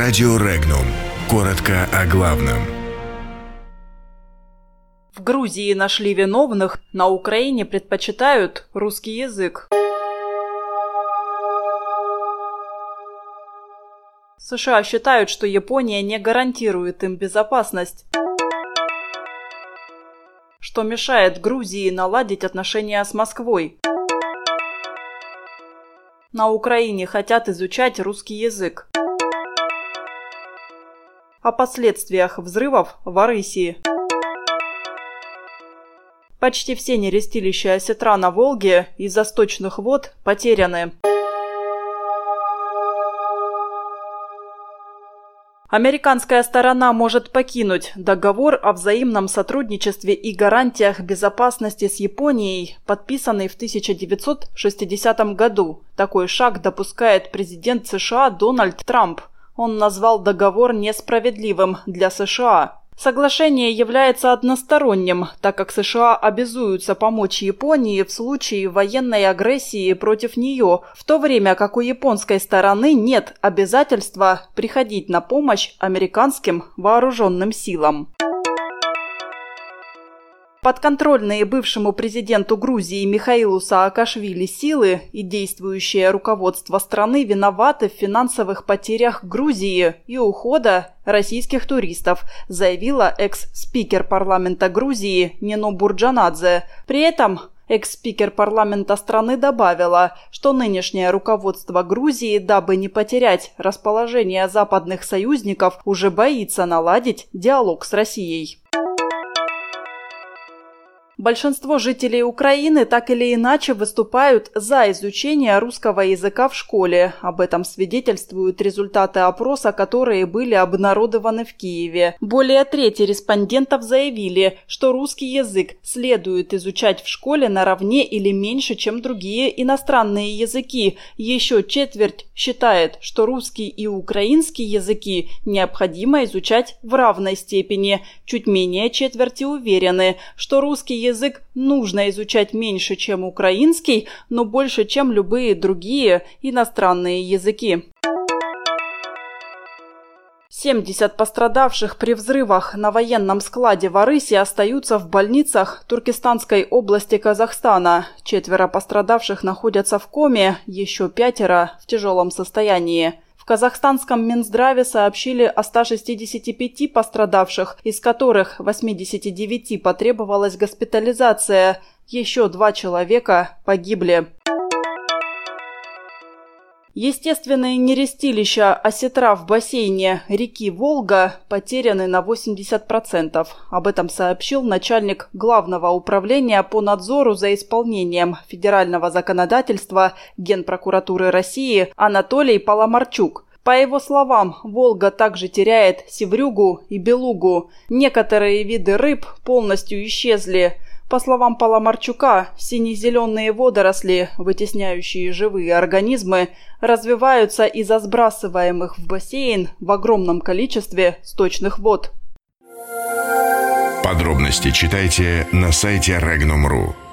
Радио Регнум. Коротко о главном. В Грузии нашли виновных, на Украине предпочитают русский язык. США считают, что Япония не гарантирует им безопасность что мешает Грузии наладить отношения с Москвой. На Украине хотят изучать русский язык. О последствиях взрывов в Арысии. Почти все нерестилища осетра на Волге из-за сточных вод потеряны. Американская сторона может покинуть договор о взаимном сотрудничестве и гарантиях безопасности с Японией, подписанный в 1960 году. Такой шаг допускает президент США Дональд Трамп. Он назвал договор несправедливым для США. Соглашение является односторонним, так как США обязуются помочь Японии в случае военной агрессии против нее, в то время как у японской стороны нет обязательства приходить на помощь американским вооруженным силам. Подконтрольные бывшему президенту Грузии Михаилу Саакашвили силы и действующее руководство страны виноваты в финансовых потерях Грузии и ухода российских туристов, заявила экс-спикер парламента Грузии Нино Бурджанадзе. При этом Экс-спикер парламента страны добавила, что нынешнее руководство Грузии, дабы не потерять расположение западных союзников, уже боится наладить диалог с Россией. Большинство жителей Украины так или иначе выступают за изучение русского языка в школе. Об этом свидетельствуют результаты опроса, которые были обнародованы в Киеве. Более трети респондентов заявили, что русский язык следует изучать в школе наравне или меньше, чем другие иностранные языки. Еще четверть считает, что русский и украинский языки необходимо изучать в равной степени. Чуть менее четверти уверены, что русский язык язык нужно изучать меньше, чем украинский, но больше, чем любые другие иностранные языки. 70 пострадавших при взрывах на военном складе в Арысе остаются в больницах Туркестанской области Казахстана. Четверо пострадавших находятся в коме, еще пятеро в тяжелом состоянии казахстанском Минздраве сообщили о 165 пострадавших, из которых 89 потребовалась госпитализация. Еще два человека погибли. Естественные нерестилища осетра в бассейне реки Волга потеряны на 80%. Об этом сообщил начальник Главного управления по надзору за исполнением федерального законодательства Генпрокуратуры России Анатолий Паламарчук. По его словам, Волга также теряет севрюгу и белугу. Некоторые виды рыб полностью исчезли. По словам Паламарчука, сине-зеленые водоросли, вытесняющие живые организмы, развиваются из-за сбрасываемых в бассейн в огромном количестве сточных вод. Подробности читайте на сайте Regnum.ru.